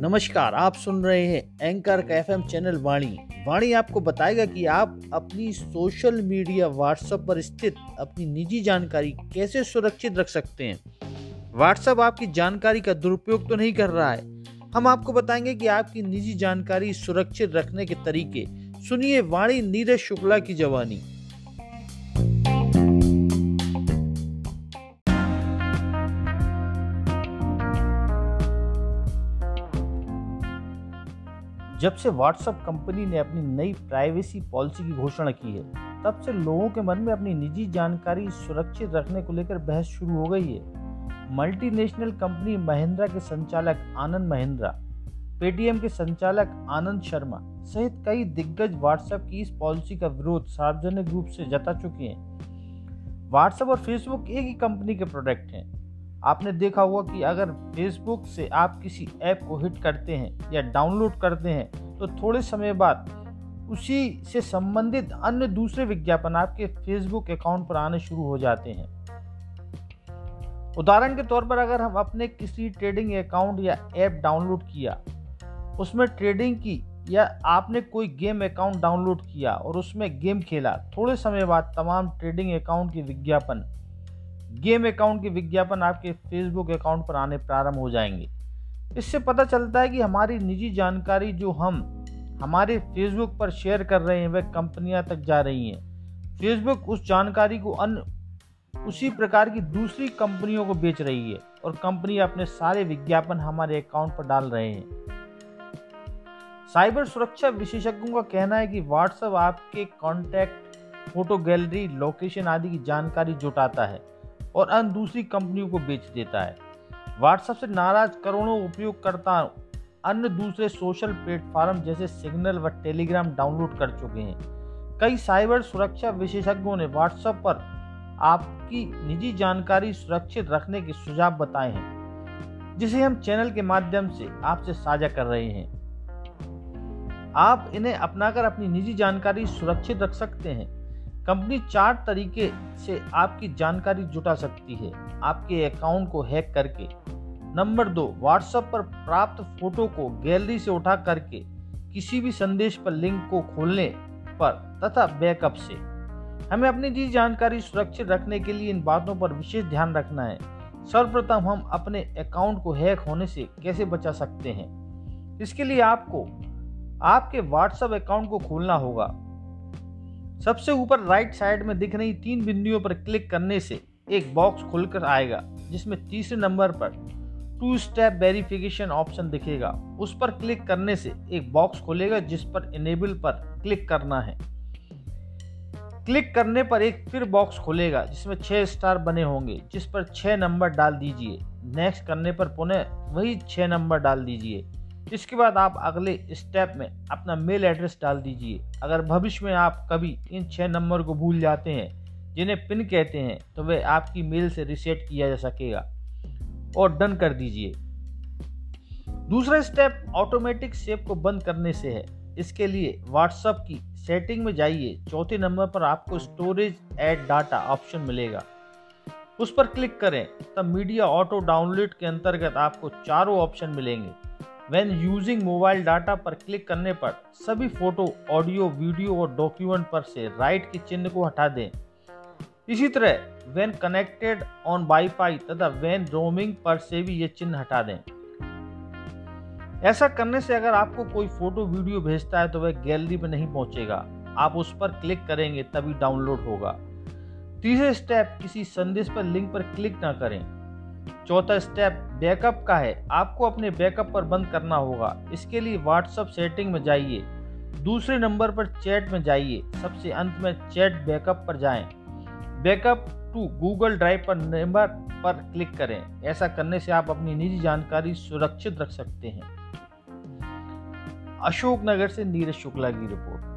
नमस्कार, आप सुन रहे हैं एंकर का एफएम चैनल वाणी। वाणी आपको बताएगा कि आप अपनी सोशल मीडिया, व्हाट्सएप पर स्थित अपनी निजी जानकारी कैसे सुरक्षित रख सकते हैं? व्हाट्सएप आपकी जानकारी का दुरुपयोग तो नहीं कर रहा है। हम आपको बताएँगे कि आपकी निजी जानकारी सुरक्षित रखने के तरीके। सुनिए वाणी नीरज शुक्ला की जवानी। जब से व्हाट्सएप कंपनी ने अपनी नई प्राइवेसी पॉलिसी की घोषणा की है, तब से लोगों के मन में अपनी निजी जानकारी सुरक्षित रखने को लेकर बहस शुरू हो गई है। मल्टीनेशनल कंपनी महिंद्रा के संचालक आनंद महिंद्रा, पेटीएम के संचालक आनंद शर्मा सहित कई दिग्गज व्हाट्सएप की इस पॉलिसी का विरोध सार्वजनिक रूप से जता चुके हैं। व्हाट्सएप और फेसबुक एक ही कंपनी के प्रोडक्ट हैं। आपने देखा होगा कि अगर फेसबुक से आप किसी ऐप को हिट करते हैं या डाउनलोड करते हैं तो थोड़े समय बाद उसी से संबंधित अन्य दूसरे विज्ञापन आपके फेसबुक अकाउंट पर आने शुरू हो जाते हैं। उदाहरण के तौर पर अगर हम अपने किसी ट्रेडिंग अकाउंट या ऐप डाउनलोड किया, उसमें ट्रेडिंग की या आपने कोई गेम अकाउंट डाउनलोड किया और उसमें गेम खेला, थोड़े समय बाद तमाम ट्रेडिंग अकाउंट के विज्ञापन गेम अकाउंट के विज्ञापन आपके फेसबुक अकाउंट पर आने प्रारंभ हो जाएँगे। इससे पता चलता है कि हमारी निजी जानकारी जो हम, हमारे फेसबुक पर शेयर कर रहे हैं, वह कंपनियाँ तक जा रही हैं। फेसबुक उस जानकारी को अन्य, उसी प्रकार की दूसरी कंपनियों को बेच रही है और कंपनी अपने सारे विज्ञापन हमारे अकाउंट पर डाल रहे हैं। साइबर सुरक्षा विशेषज्ञों का कहना है कि व्हाट्सएप आपके कॉन्टैक्ट, फ़ोटो गैलरी, लोकेशन आदि की जानकारी जुटाता है। और अन्य दूसरी कंपनियों को बेच देता है। व्हाट्सएप से नाराज़ करोड़ों उपयोगकर्ता अन्य दूसरे सोशल प्लेटफॉर्म जैसे सिग्नल व टेलीग्राम डाउनलोड कर चुके हैं। कई साइबर सुरक्षा विशेषज्ञों ने व्हाट्सएप पर आपकी निजी जानकारी सुरक्षित रखने के सुझाव बताए हैं, जिसे हम चैनल के माध्यम से आपसे साझा कर रहे हैं। आप इन्हें अपनाकर अपनी निजी जानकारी सुरक्षित रख सकते हैं। कंपनी चार तरीके से आपकी जानकारी जुटा सकती है, आपके अकाउंट को हैक करके। नंबर दो व्हाट्सएप पर प्राप्त फ़ोटो को गैलरी से उठा करके किसी भी संदेश पर लिंक को खोलने पर तथा बैकअप से। हमें अपनी निजी जानकारी सुरक्षित रखने के लिए इन बातों पर विशेष ध्यान रखना है। सर्वप्रथम हम अपने अकाउंट को हैक होने से कैसे बचा सकते हैं? इसके लिए आपको, आपके व्हाट्सएप अकाउंट को खोलना होगा। सबसे ऊपर राइट साइड में दिख रही तीन बिंदुओं पर क्लिक करने से एक बॉक्स खुलकर आएगा, जिसमें तीसरे नंबर पर टू स्टेप वेरिफिकेशन ऑप्शन दिखेगा। उस पर क्लिक करने से एक बॉक्स खुलेगा, जिस पर इनेबल पर क्लिक करना है। क्लिक करने पर एक फिर बॉक्स खुलेगा, जिसमें छह स्टार बने होंगे, जिस पर छह नंबर डाल दीजिए। नेक्स्ट करने पर पुनः वही छह नंबर डाल दीजिए। इसके बाद आप अगले स्टेप में अपना मेल एड्रेस डाल दीजिए। अगर भविष्य में आप कभी इन छः नंबर को भूल जाते हैं, जिन्हें पिन कहते हैं तो वह आपकी मेल से रिसेट किया जा सकेगा और डन कर दीजिए। दूसरा स्टेप ऑटोमेटिक सेव को बंद करने से है। इसके लिए व्हाट्सएप की सेटिंग में जाइए। चौथे नंबर पर आपको स्टोरेज एड डाटा ऑप्शन मिलेगा। उस पर क्लिक करें, तब मीडिया ऑटो डाउनलोड के अंतर्गत आपको चारों ऑप्शन मिलेंगे। व्हेन यूजिंग मोबाइल डाटा पर क्लिक करने पर सभी फ़ोटो ऑडियो वीडियो और डॉक्यूमेंट पर से राइट के चिन्ह को हटा दें। इसी तरह व्हेन कनेक्टेड ऑन वाईफाई तथा व्हेन रोमिंग पर से भी ये चिन्ह हटा दें। ऐसा करने से अगर आपको कोई फ़ोटो वीडियो भेजता है तो वह गैलरी में नहीं पहुंचेगा। आप उस पर क्लिक करेंगे तभी डाउनलोड होगा। तीसरे स्टेप किसी संदेश पर लिंक पर क्लिक ना करें। चौथा स्टेप बैकअप का है। आपको अपने बैकअप पर बंद करना होगा। इसके लिए व्हाट्सअप सेटिंग में जाइए। दूसरे नंबर पर चैट में जाइए। सबसे अंत में चैट बैकअप पर जाएँ। बैकअप टू गूगल ड्राइव पर नंबर पर क्लिक करें। ऐसा करने से आप अपनी निजी जानकारी सुरक्षित रख सकते हैं। अशोकनगर से नीरज शुक्ला की रिपोर्ट